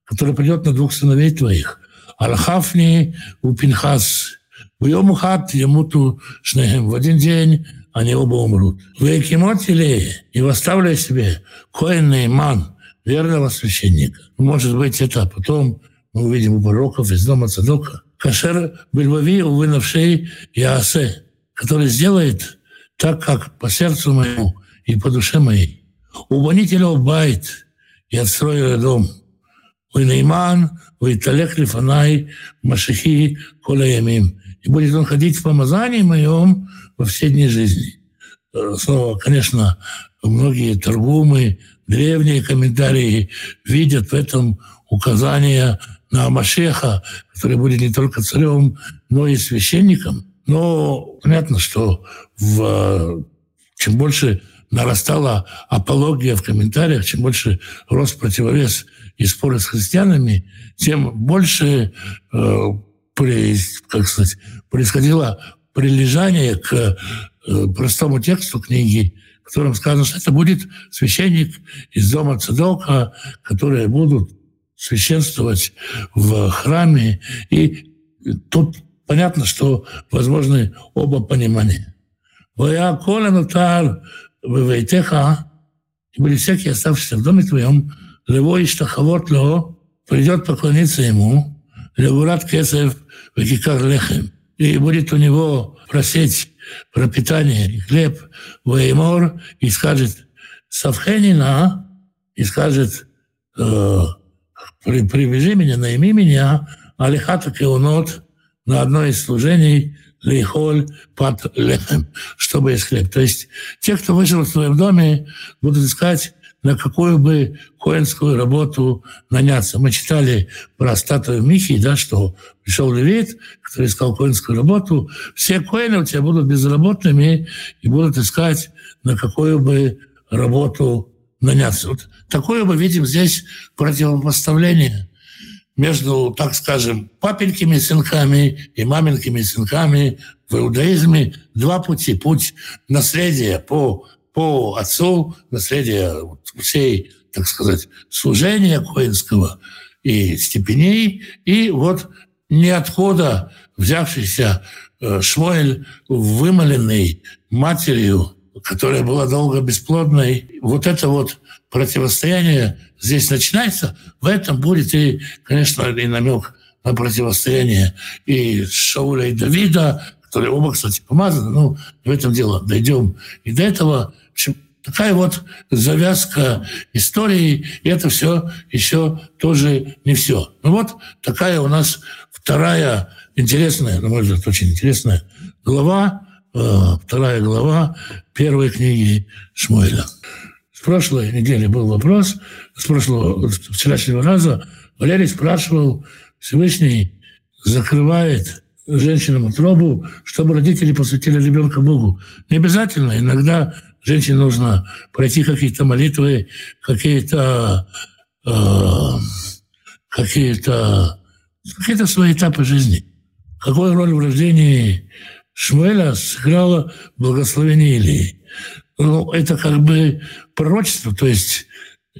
который придет на двух сыновей твоих, Алхафни у Пинхас, в Йомухат Ямуту Шнехем. В один день они оба умрут. В Экимотеле и восставляй себе Коин Ман, верного священника. Может быть, это потом мы увидим у пророков из дома Цадока. Кашер Бельвави, увы, навшей Яасе, который сделает так как по сердцу моему и по душе моей. Убанитель байт, и отстрою дом. Вы Нейман, вы Талех Лифанай, Машихи, Коля Ямим. И будет он ходить в помазании моем во все дни жизни. Снова, конечно, многие торгумы, древние комментарии видят в этом указание на Машеха, который будет не только царем, но и священником. Но понятно, что в, чем больше нарастала апология в комментариях, чем больше рос противовес и споры с христианами, тем больше, э, при, как сказать, происходило прилежание к э, простому тексту книги, в котором сказано, что это будет священник из дома Цедока, которые будут священствовать в храме. И тут понятно, что возможны оба понимания. И были всякие оставшиеся в доме твоем, лево и штахавот ло, придет поклониться ему, левурат кесев векикар лехем, и будет у него просить пропитание и хлеб, воемор, и скажет «Савхенина», и скажет э, «Привяжи меня, найми меня, алихата кеунот» на одно из служений лихоль под лехем, *laughs* чтобы есть хлеб. То есть те, кто вышел в твоем доме, будут искать на какую бы коинскую работу наняться. Мы читали про статую Михи, да, что пришел левит, который искал коинскую работу. Все коины у тебя будут безработными и будут искать на какую бы работу наняться. Вот такое мы видим здесь противопоставление между, так скажем, папенькими сынками и маменькими сынками в иудаизме два пути. Путь наследия по по отцу наследие всей, так сказать, служения коинского и степеней, и вот ниоткуда взявшийся э, Шмуэль, вымоленный матерью, которая была долго бесплодной, вот это вот противостояние здесь начинается, в этом будет и, конечно, и намек на противостояние и Шауля, и Давида, которые оба, кстати, помазаны, ну, в этом дело. Дойдем и до этого, в общем, такая вот завязка истории, и это все еще тоже не все. Ну вот такая у нас вторая интересная, на мой взгляд, очень интересная глава, вторая глава первой книги Шмуэля. С прошлой недели был вопрос, с прошлого, вчерашнего раза Валерий спрашивал, Всевышний закрывает женщинам утробу, чтобы родители посвятили ребенка Богу. Не обязательно. Иногда Женщине нужно пройти какие-то молитвы, какие-то э, какие-то какие-то свои этапы жизни. Какую роль в рождении Шмуэля сыграло благословение Илии? Ну, это как бы пророчество, то есть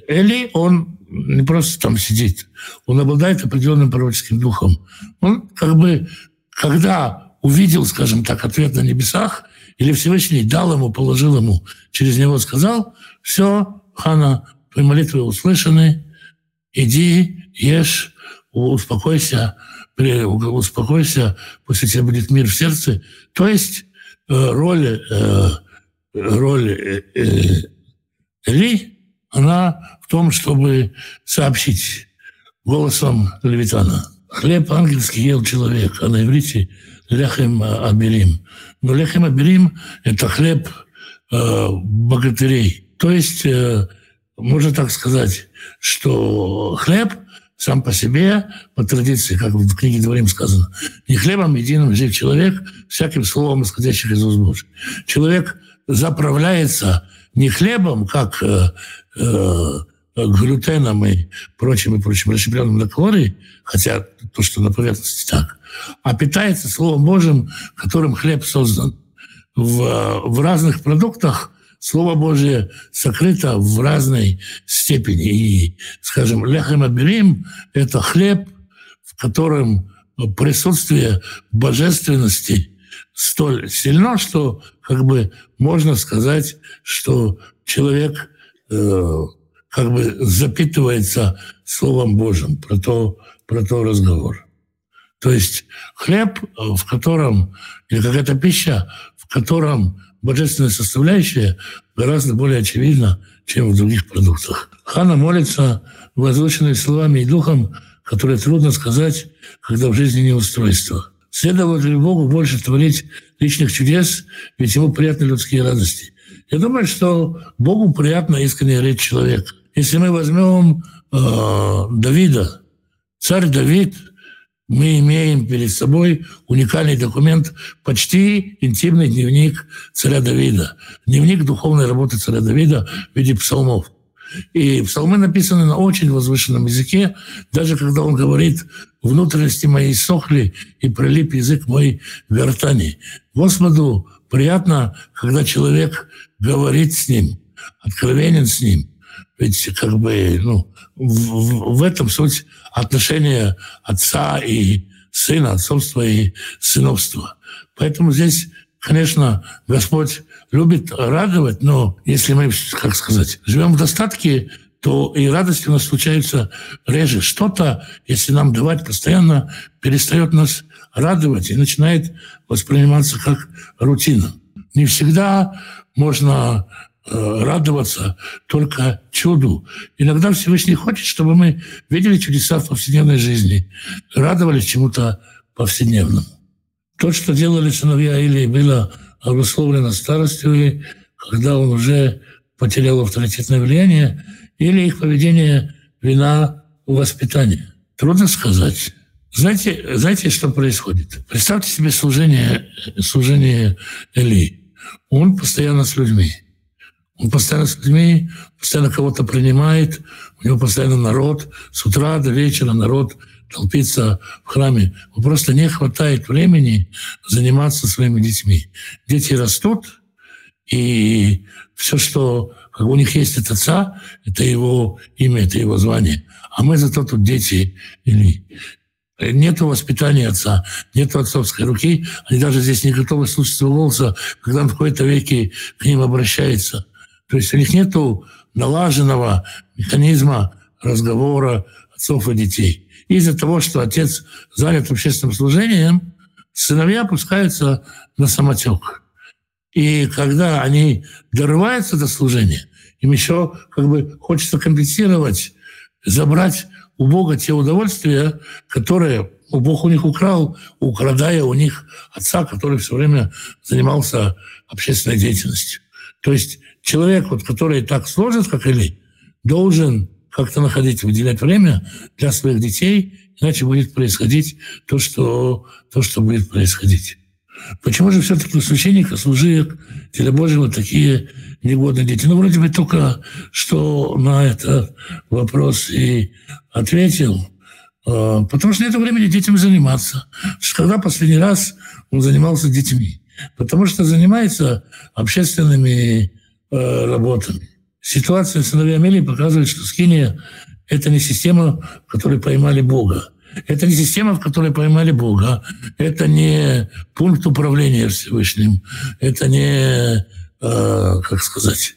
Эли, он не просто там сидит, он обладает определенным пророческим духом. Он как бы, когда увидел, скажем так, ответ на небесах, или Всевышний дал ему, положил ему, через него сказал, все, Хана, твои молитвы услышаны, иди, ешь, успокойся, успокойся, после тебя будет мир в сердце. То есть э, роль, э, роль э, Эли, она в том, чтобы сообщить голосом Левитана. Хлеб ангельский ел человек, а на иврите лехем аберим. Но лехем аберим – это хлеб э, богатырей. То есть, э, можно так сказать, что хлеб сам по себе, по традиции, как в книге Дворим сказано, не хлебом единым жив человек, всяким словом, исходящих из уст Божьих. Человек заправляется не хлебом, как э, э, глютеном и прочим и прочим расщепленным на калории, хотя то, что на поверхности так, а питается Словом Божьим, которым хлеб создан. В, в разных продуктах Слово Божье сокрыто в разной степени. И, скажем, лехем аберим – это хлеб, в котором присутствие божественности столь сильно, что как бы можно сказать, что человек э, как бы запитывается Словом Божьим, про то, про то разговор. То есть хлеб, в котором, или какая-то пища, в котором божественная составляющая гораздо более очевидна, чем в других продуктах. Хана молится, возвышенными словами и духом, которые трудно сказать, когда в жизни неустройство. Следовало ли Богу больше творить личных чудес, ведь ему приятны людские радости. Я думаю, что Богу приятна искренняя речь человека. Если мы возьмем э, Давида, царь Давид, мы имеем перед собой уникальный документ, почти интимный дневник царя Давида, дневник духовной работы царя Давида в виде псалмов. И псалмы написаны на очень возвышенном языке, даже когда он говорит «внутренности мои сохли, и прилип язык мой в гортани». Господу приятно, когда человек говорит с ним, откровенен с ним. Ведь как бы ну, в, в этом суть отношения отца и сына, отцовства и сыновства. Поэтому здесь, конечно, Господь любит радовать, но если мы, как сказать, живем в достатке, то и радости у нас случаются реже. Что-то, если нам давать постоянно, перестает нас радовать и начинает восприниматься как рутина. Не всегда можно радоваться только чуду. Иногда Всевышний хочет, чтобы мы видели чудеса в повседневной жизни, радовались чему-то повседневному. То, что делали сыновья или было обусловлено старостью, или когда он уже потерял авторитетное влияние, или их поведение вина у воспитания. Трудно сказать. Знаете, знаете, что происходит? Представьте себе служение, служение Эли. Он постоянно с людьми. Он постоянно с людьми, постоянно кого-то принимает, у него постоянно народ, с утра до вечера народ толпится в храме. Просто не хватает времени заниматься своими детьми. Дети растут, и все, что как у них есть от отца, это его имя, это его звание. А мы зато тут дети или нет воспитания отца, нет отцовской руки. Они даже здесь не готовы слушать своего голоса, когда он в какой-то веке к ним обращается. То есть у них нет налаженного механизма разговора отцов и детей. Из-за того, что отец занят общественным служением, сыновья опускаются на самотек. И когда они дорываются до служения, им еще как бы хочется компенсировать, забрать у Бога те удовольствия, которые Бог у них украл, украдая у них отца, который все время занимался общественной деятельностью. То есть человек, вот, который так сложен, как Или, должен как-то находить, выделять время для своих детей, иначе будет происходить то, что, то, что будет происходить. Почему же все-таки у священника, служек, Теля Божьего такие негодные дети? Ну, вроде бы только что на этот вопрос и ответил. А, потому что нет времени детям заниматься. Когда последний раз он занимался детьми? Потому что занимается общественными э, работами. Ситуация с сыновья Амелии показывает, что Скиния – это не система, в которой поймали Бога. Это не система, в которой поймали Бога. Это не пункт управления Всевышним. Это не, э, как сказать,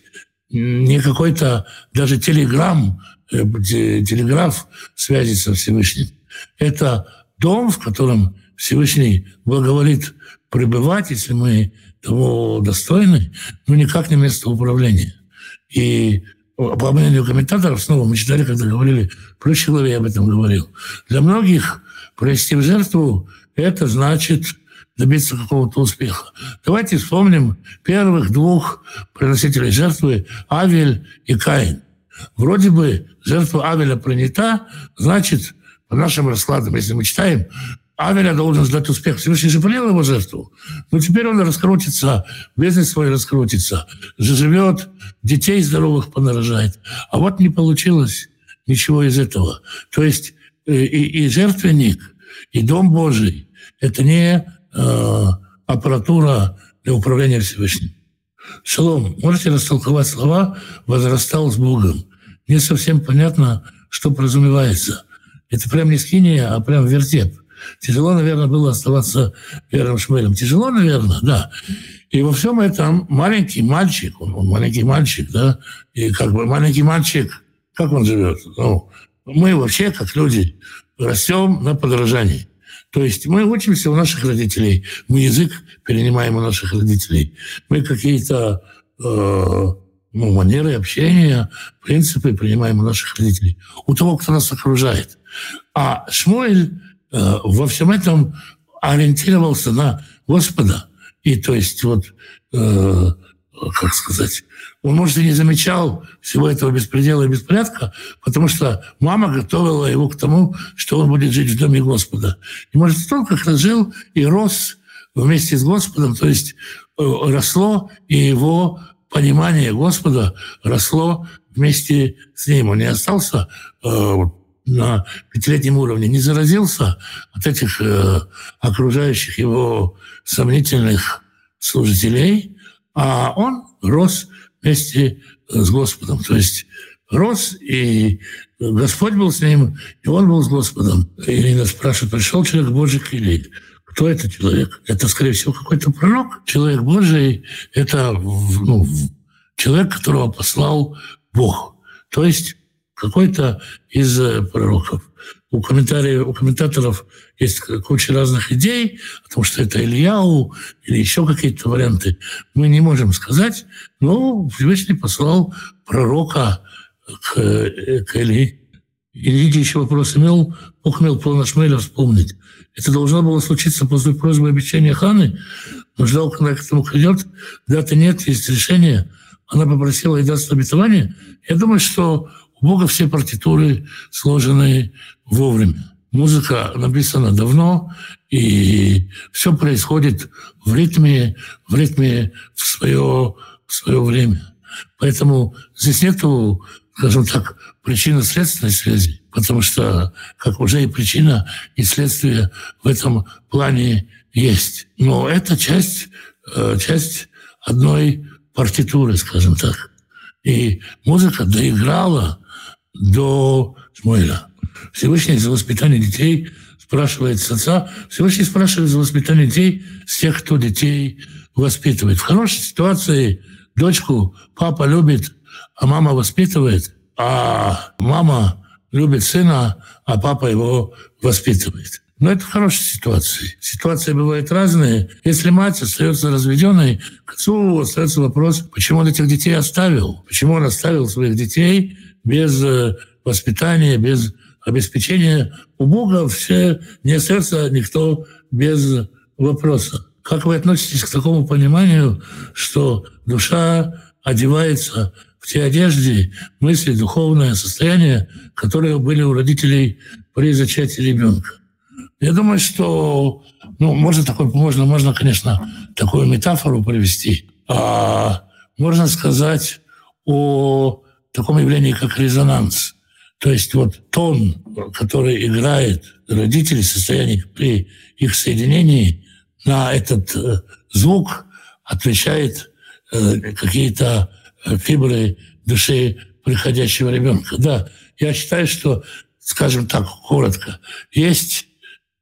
не какой-то даже телеграмм, э, телеграф связи со Всевышним. Это дом, в котором Всевышний благоволит пребывать, если мы достойны, но никак не место управления. И по мнению комментаторов, снова мы читали, когда говорили, я об этом говорил. Для многих провести в жертву – это значит добиться какого-то успеха. Давайте вспомним первых двух приносителей жертвы – Авель и Каин. Вроде бы жертва Авеля принята, значит, по нашим раскладам, если мы читаем, Авеля должен ждать успех. Всевышний же принял его жертву. Но теперь он раскрутится, бизнес свой раскрутится, заживет, детей здоровых понарожает. А вот не получилось ничего из этого. То есть э, и, и жертвенник, и Дом Божий – это не э, аппаратура для управления Всевышним. Шалом, можете растолковать слова «возрастал с Богом»? Не совсем понятно, что подразумевается. Это прям не скиния, а прям вертеп – Тяжело, наверное, было оставаться первым шмелем. Тяжело, наверное, да. И во всем этом маленький мальчик, он, он маленький мальчик, да, и как бы маленький мальчик, как он живет? Ну, мы вообще, как люди, растем на подражании. То есть мы учимся у наших родителей, мы язык перенимаем у наших родителей, мы какие-то э, ну, манеры общения, принципы принимаем у наших родителей, у того, кто нас окружает. А Шмуэль во всем этом ориентировался на Господа. И то есть вот, э, как сказать, он, может, и не замечал всего этого беспредела и беспорядка, потому что мама готовила его к тому, что он будет жить в доме Господа. И, может, он как раз жил и рос вместе с Господом, то есть э, росло, и его понимание Господа росло вместе с ним. Он не остался э, на пятилетнем уровне, не заразился от этих э, окружающих его сомнительных служителей, а он рос вместе с Господом. То есть рос, и Господь был с ним, и он был с Господом. Ирина спрашивает, пришел человек Божий к Илии. Кто это человек? Это, скорее всего, какой-то пророк. Человек Божий – это ну, человек, которого послал Бог. То есть какой-то из э, пророков. У, комментариев, у комментаторов есть куча разных идей, потому что это Ильяу или еще какие-то варианты. Мы не можем сказать, но Всевышний послал пророка к, э, к Илии. Ильи еще вопрос имел, Бог имел полно Шмеля вспомнить. Это должно было случиться после просьбы обещания Ханы, но ждал, когда к этому придет. Даты нет, есть решение. Она попросила и даст обетование. Я думаю, что у Бога все партитуры сложены вовремя. Музыка написана давно, и все происходит в ритме, в ритме в свое, в свое время. Поэтому здесь нет, скажем так, причинно-следственной связи, потому что, как уже и причина, и следствие в этом плане есть. Но это часть, э, часть одной партитуры, скажем так. И музыка доиграла до Шмуэля. Всевышний за воспитание детей спрашивает с отца, Всевышний спрашивает за воспитание детей с тех, кто детей воспитывает. В хорошей ситуации дочку папа любит, а мама воспитывает, а мама любит сына, а папа его воспитывает. Но это в хорошей ситуации. Ситуации бывают разные. Если мать остается разведенной, к отцу остается вопрос, почему он этих детей оставил? Почему он оставил своих детей без э, воспитания, без обеспечения. У Бога все не остается никто без вопроса. Как вы относитесь к такому пониманию, что душа одевается в те одежды, мысли, духовное состояние, которые были у родителей при зачатии ребенка? Я думаю, что ну, можно, такой, можно, можно, конечно, такую метафору привести. А можно сказать о таком явлении, как резонанс. То есть вот тон, который играет родители в состоянии при их соединении, на этот э, звук отвечает э, какие-то э, фибры души приходящего ребенка. Да, я считаю, что, скажем так, коротко, есть,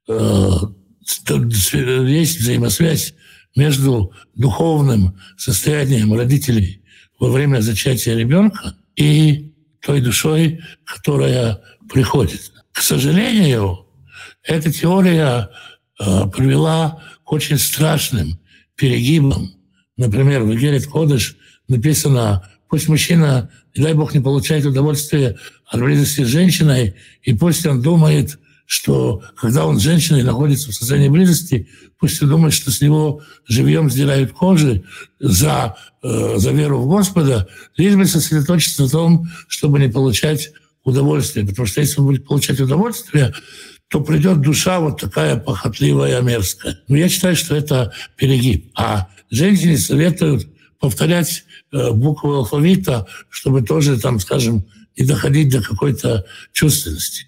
есть взаимосвязь между духовным состоянием родителей во время зачатия ребенка и той душой, которая приходит. К сожалению, эта теория э, привела к очень страшным перегибам. Например, в Герет Кодыш написано, пусть мужчина, дай бог, не получает удовольствие от близости с женщиной, и пусть он думает, что когда он с женщиной находится в состоянии близости, пусть он думает, что с него живьем сдирают кожи за, э, за веру в Господа, лишь бы сосредоточиться на том, чтобы не получать удовольствие. Потому что если он будет получать удовольствие, то придет душа вот такая похотливая, мерзкая. Но я считаю, что это перегиб. А женщине советуют повторять э, буквы алфавита, чтобы тоже, там, скажем, не доходить до какой-то чувственности.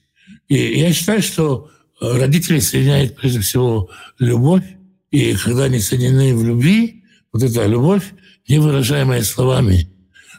И я считаю, что э, родители соединяют прежде всего любовь, и когда они соединены в любви, вот эта любовь, не выражаемая словами,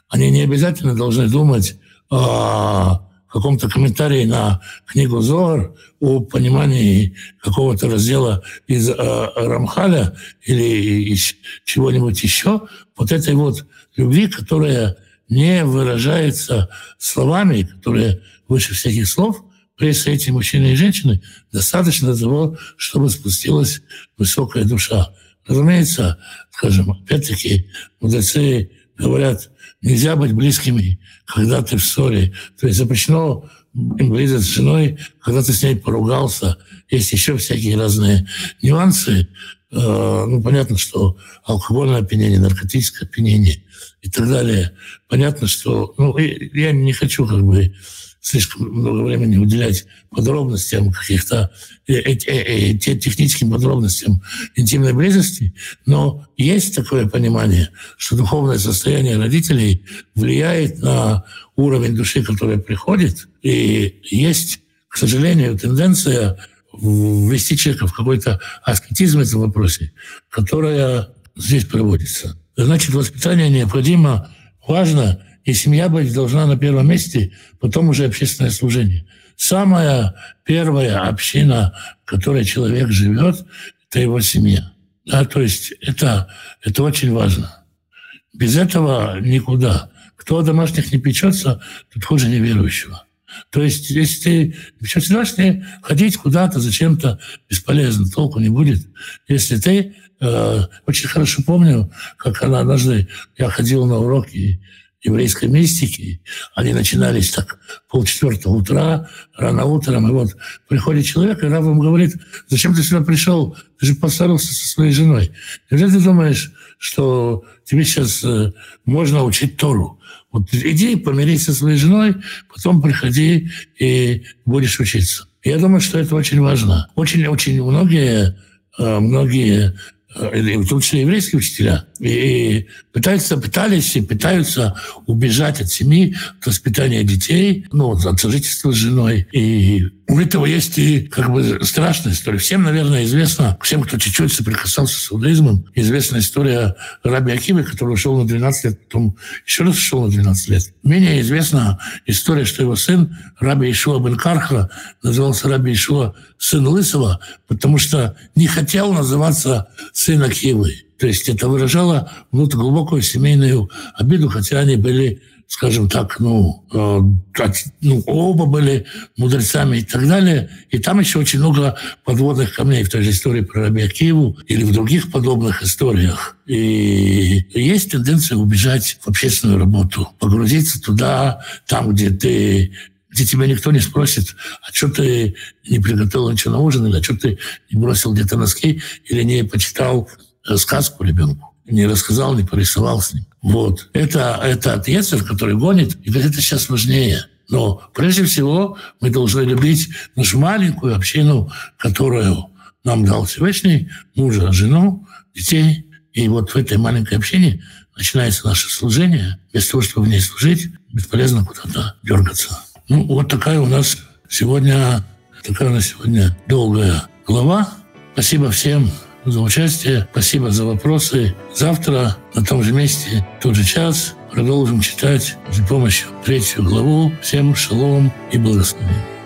они не обязательно должны думать о каком-то комментарии на книгу Зор, о понимании какого-то раздела из э, Рамхаля или из чего-нибудь еще, вот этой вот любви, которая не выражается словами, которая выше всяких слов – эти мужчины и женщины, достаточно того, чтобы спустилась высокая душа. Разумеется, скажем, опять-таки, мудрецы говорят, нельзя быть близкими, когда ты в ссоре. То есть запрещено им близость с женой, когда ты с ней поругался. Есть еще всякие разные нюансы. Э, ну, понятно, что алкогольное опьянение, наркотическое опьянение и так далее. Понятно, что... Ну, я не хочу как бы слишком много времени уделять подробностям каких-то, э, э, э, техническим подробностям интимной близости, но есть такое понимание, что духовное состояние родителей влияет на уровень души, который приходит, и есть, к сожалению, тенденция ввести человека в какой-то аскетизм в этом вопросе, которая здесь проводится. Значит, воспитание необходимо, важно, и семья быть должна на первом месте, потом уже общественное служение. Самая первая община, в которой человек живет, это его семья. Да, то есть это, это очень важно. Без этого никуда. Кто о домашних не печется, тот хуже неверующего. То есть, если ты все всегдашний, ходить куда-то зачем-то бесполезно, толку не будет. Если ты... Э, очень хорошо помню, как она однажды... Я ходил на уроки еврейской мистики. Они начинались так полчетвертого утра, рано утром. И вот приходит человек, и раб ему говорит, зачем ты сюда пришел? Ты же поссорился со своей женой. Неужели ты думаешь, что тебе сейчас э, можно учить Тору? Вот иди помирись со своей женой, потом приходи и будешь учиться. Я думаю, что это очень важно. Очень-очень многие, э, многие в том числе еврейские учителя, и пытаются, пытались и пытаются убежать от семьи, от воспитания детей, ну, от сожительства с женой. И у этого есть и как бы страшная история. Всем, наверное, известно, всем, кто чуть-чуть соприкасался с иудаизмом, известна история Раби Акивы, который ушел на 12 лет, потом еще раз ушел на 12 лет. Менее известна история, что его сын, Раби Ишуа бен Карха, назывался Раби Ишуа сын Лысого, потому что не хотел называться сын Акивы. То есть это выражало внутрь глубокую семейную обиду, хотя они были скажем так, ну, э, ну, оба были мудрецами и так далее. И там еще очень много подводных камней в той же истории про Раби Акиву или в других подобных историях. И есть тенденция убежать в общественную работу, погрузиться туда, там, где ты где тебя никто не спросит, а что ты не приготовил ничего на ужин, или а что ты не бросил где-то носки, или не почитал э, сказку ребенку, не рассказал, не порисовал с ним. Вот. Это, это отец, который гонит, и говорит, это сейчас важнее. Но прежде всего мы должны любить нашу маленькую общину, которую нам дал Всевышний, мужа, жену, детей. И вот в этой маленькой общине начинается наше служение. Без того, чтобы в ней служить, бесполезно куда-то дергаться. Ну, вот такая у нас сегодня, такая у нас сегодня долгая глава. Спасибо всем за участие. Спасибо за вопросы. Завтра на том же месте, в тот же час продолжим читать с помощью третью главу. Всем шалом и благословения.